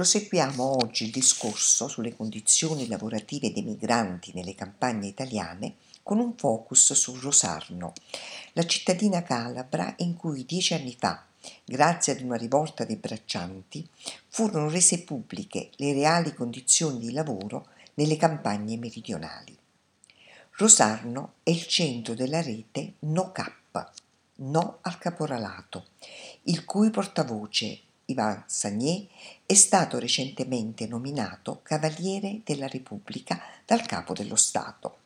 Proseguiamo oggi il discorso sulle condizioni lavorative dei migranti nelle campagne italiane con un focus su Rosarno, la cittadina calabra in cui dieci anni fa, grazie ad una rivolta dei braccianti, furono rese pubbliche le reali condizioni di lavoro nelle campagne meridionali. Rosarno è il centro della rete No Cap, No al caporalato, il cui portavoce Ivan Sagné è stato recentemente nominato Cavaliere della Repubblica dal Capo dello Stato.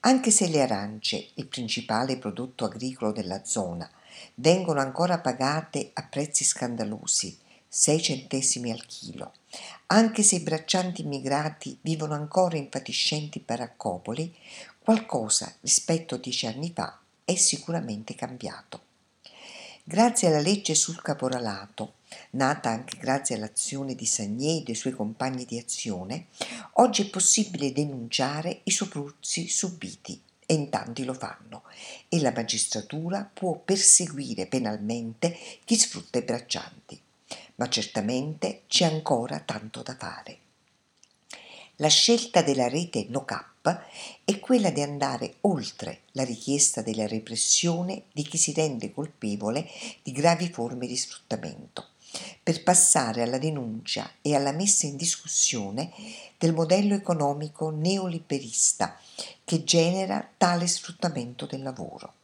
Anche se le arance, il principale prodotto agricolo della zona, vengono ancora pagate a prezzi scandalosi, 6 centesimi al chilo, anche se i braccianti immigrati vivono ancora in fatiscenti baraccopoli, qualcosa rispetto a dieci anni fa è sicuramente cambiato. Grazie alla legge sul caporalato, nata anche grazie all'azione di Sagné e dei suoi compagni di azione, oggi è possibile denunciare i sopruzi subiti e in tanti lo fanno e la magistratura può perseguire penalmente chi sfrutta i braccianti. Ma certamente c'è ancora tanto da fare. La scelta della rete NoCap è quella di andare oltre la richiesta della repressione di chi si rende colpevole di gravi forme di sfruttamento, per passare alla denuncia e alla messa in discussione del modello economico neoliberista che genera tale sfruttamento del lavoro.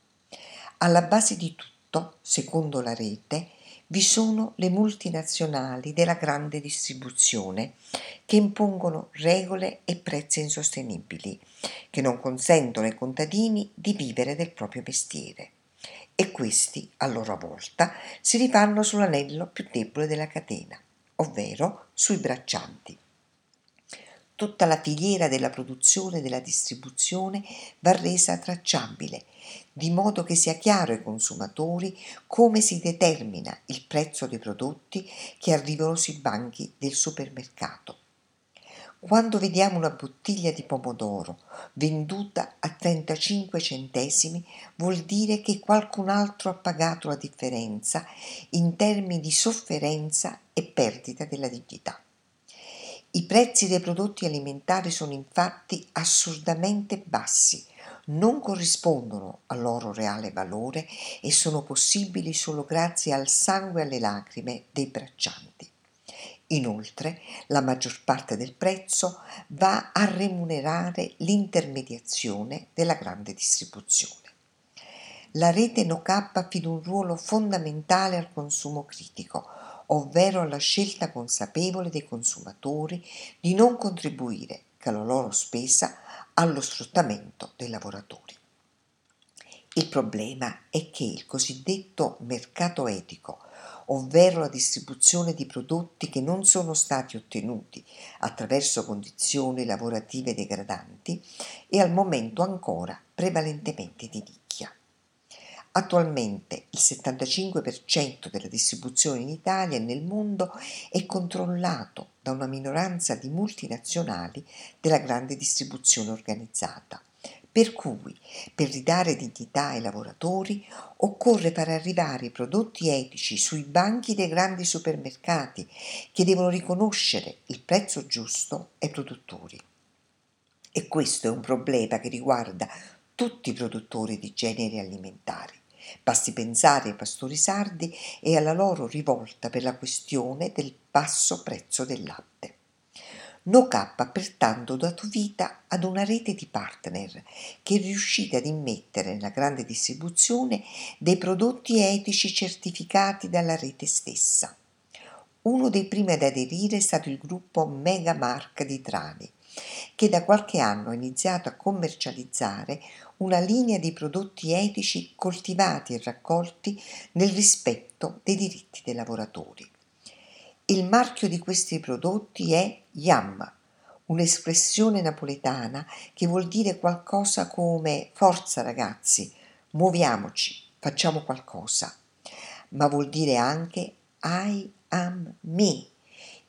Alla base di tutto, secondo la rete, vi sono le multinazionali della grande distribuzione che impongono regole e prezzi insostenibili, che non consentono ai contadini di vivere del proprio mestiere. E questi, a loro volta, si rifanno sull'anello più debole della catena, ovvero sui braccianti. Tutta la filiera della produzione e della distribuzione va resa tracciabile, di modo che sia chiaro ai consumatori come si determina il prezzo dei prodotti che arrivano sui banchi del supermercato. Quando vediamo una bottiglia di pomodoro venduta a 35 centesimi, vuol dire che qualcun altro ha pagato la differenza in termini di sofferenza e perdita della dignità. I prezzi dei prodotti alimentari sono infatti assurdamente bassi, non corrispondono al loro reale valore e sono possibili solo grazie al sangue e alle lacrime dei braccianti. Inoltre, la maggior parte del prezzo va a remunerare l'intermediazione della grande distribuzione. La rete NoCap affida un ruolo fondamentale al consumo critico, ovvero alla scelta consapevole dei consumatori di non contribuire, che alla loro spesa, allo sfruttamento dei lavoratori. Il problema è che il cosiddetto mercato etico, ovvero la distribuzione di prodotti che non sono stati ottenuti attraverso condizioni lavorative degradanti, è al momento ancora prevalentemente di nicchia. Attualmente il 75% della distribuzione in Italia e nel mondo è controllato da una minoranza di multinazionali della grande distribuzione organizzata. Per cui, per ridare dignità ai lavoratori, occorre far arrivare i prodotti etici sui banchi dei grandi supermercati che devono riconoscere il prezzo giusto ai produttori. E questo è un problema che riguarda tutti i produttori di generi alimentari. Basti pensare ai pastori sardi e alla loro rivolta per la questione del basso prezzo del latte. NoCap ha pertanto dato vita ad una rete di partner che è riuscita ad immettere nella grande distribuzione dei prodotti etici certificati dalla rete stessa. Uno dei primi ad aderire è stato il gruppo Megamark di Trani, che da qualche anno ha iniziato a commercializzare una linea di prodotti etici coltivati e raccolti nel rispetto dei diritti dei lavoratori. Il marchio di questi prodotti è Yam, un'espressione napoletana che vuol dire qualcosa come forza ragazzi, muoviamoci, facciamo qualcosa, ma vuol dire anche I am me,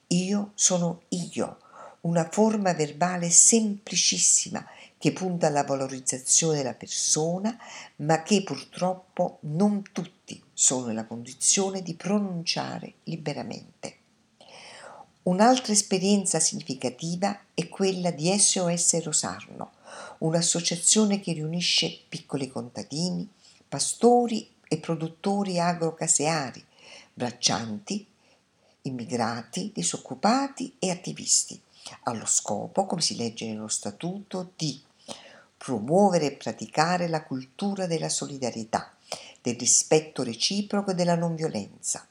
io sono io, una forma verbale semplicissima che punta alla valorizzazione della persona, ma che purtroppo non tutti sono nella condizione di pronunciare liberamente. Un'altra esperienza significativa è quella di SOS Rosarno, un'associazione che riunisce piccoli contadini, pastori e produttori agrocaseari, braccianti, immigrati, disoccupati e attivisti, allo scopo, come si legge nello statuto, di promuovere e praticare la cultura della solidarietà, del rispetto reciproco e della non violenza,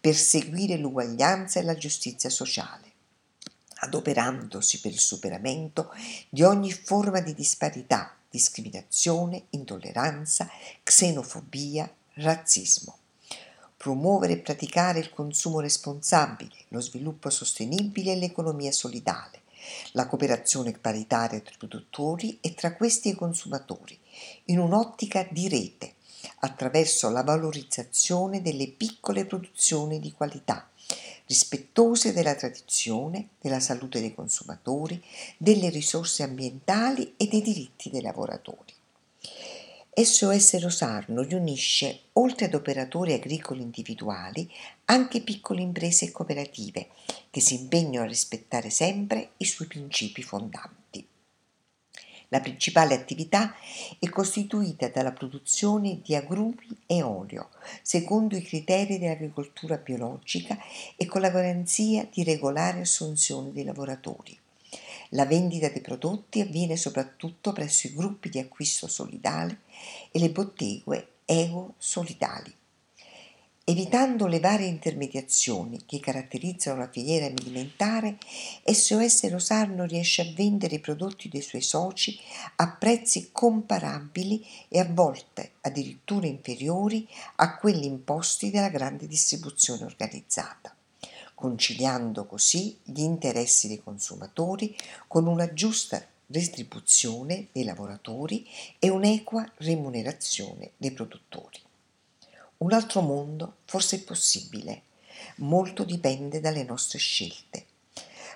perseguire l'uguaglianza e la giustizia sociale, adoperandosi per il superamento di ogni forma di disparità, discriminazione, intolleranza, xenofobia, razzismo. Promuovere e praticare il consumo responsabile, lo sviluppo sostenibile e l'economia solidale, la cooperazione paritaria tra i produttori e tra questi i consumatori, in un'ottica di rete attraverso la valorizzazione delle piccole produzioni di qualità, rispettose della tradizione, della salute dei consumatori, delle risorse ambientali e dei diritti dei lavoratori. SOS Rosarno riunisce, oltre ad operatori agricoli individuali, anche piccole imprese e cooperative che si impegnano a rispettare sempre i suoi principi fondanti. La principale attività è costituita dalla produzione di agrumi e olio, secondo i criteri dell'agricoltura biologica e con la garanzia di regolare assunzione dei lavoratori. La vendita dei prodotti avviene soprattutto presso i gruppi di acquisto solidale e le botteghe ego solidali. Evitando le varie intermediazioni che caratterizzano la filiera alimentare, SOS Rosarno riesce a vendere i prodotti dei suoi soci a prezzi comparabili e a volte addirittura inferiori a quelli imposti dalla grande distribuzione organizzata, conciliando così gli interessi dei consumatori con una giusta retribuzione dei lavoratori e un'equa remunerazione dei produttori. Un altro mondo forse è possibile, molto dipende dalle nostre scelte.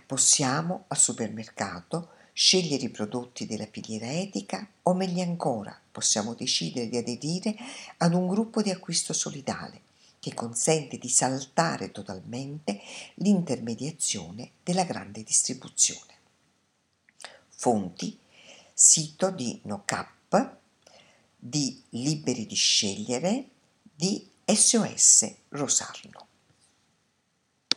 Possiamo al supermercato scegliere i prodotti della filiera etica o meglio ancora possiamo decidere di aderire ad un gruppo di acquisto solidale che consente di saltare totalmente l'intermediazione della grande distribuzione. Fonti, sito di NoCap, di Liberi di Scegliere, di SOS Rosarno.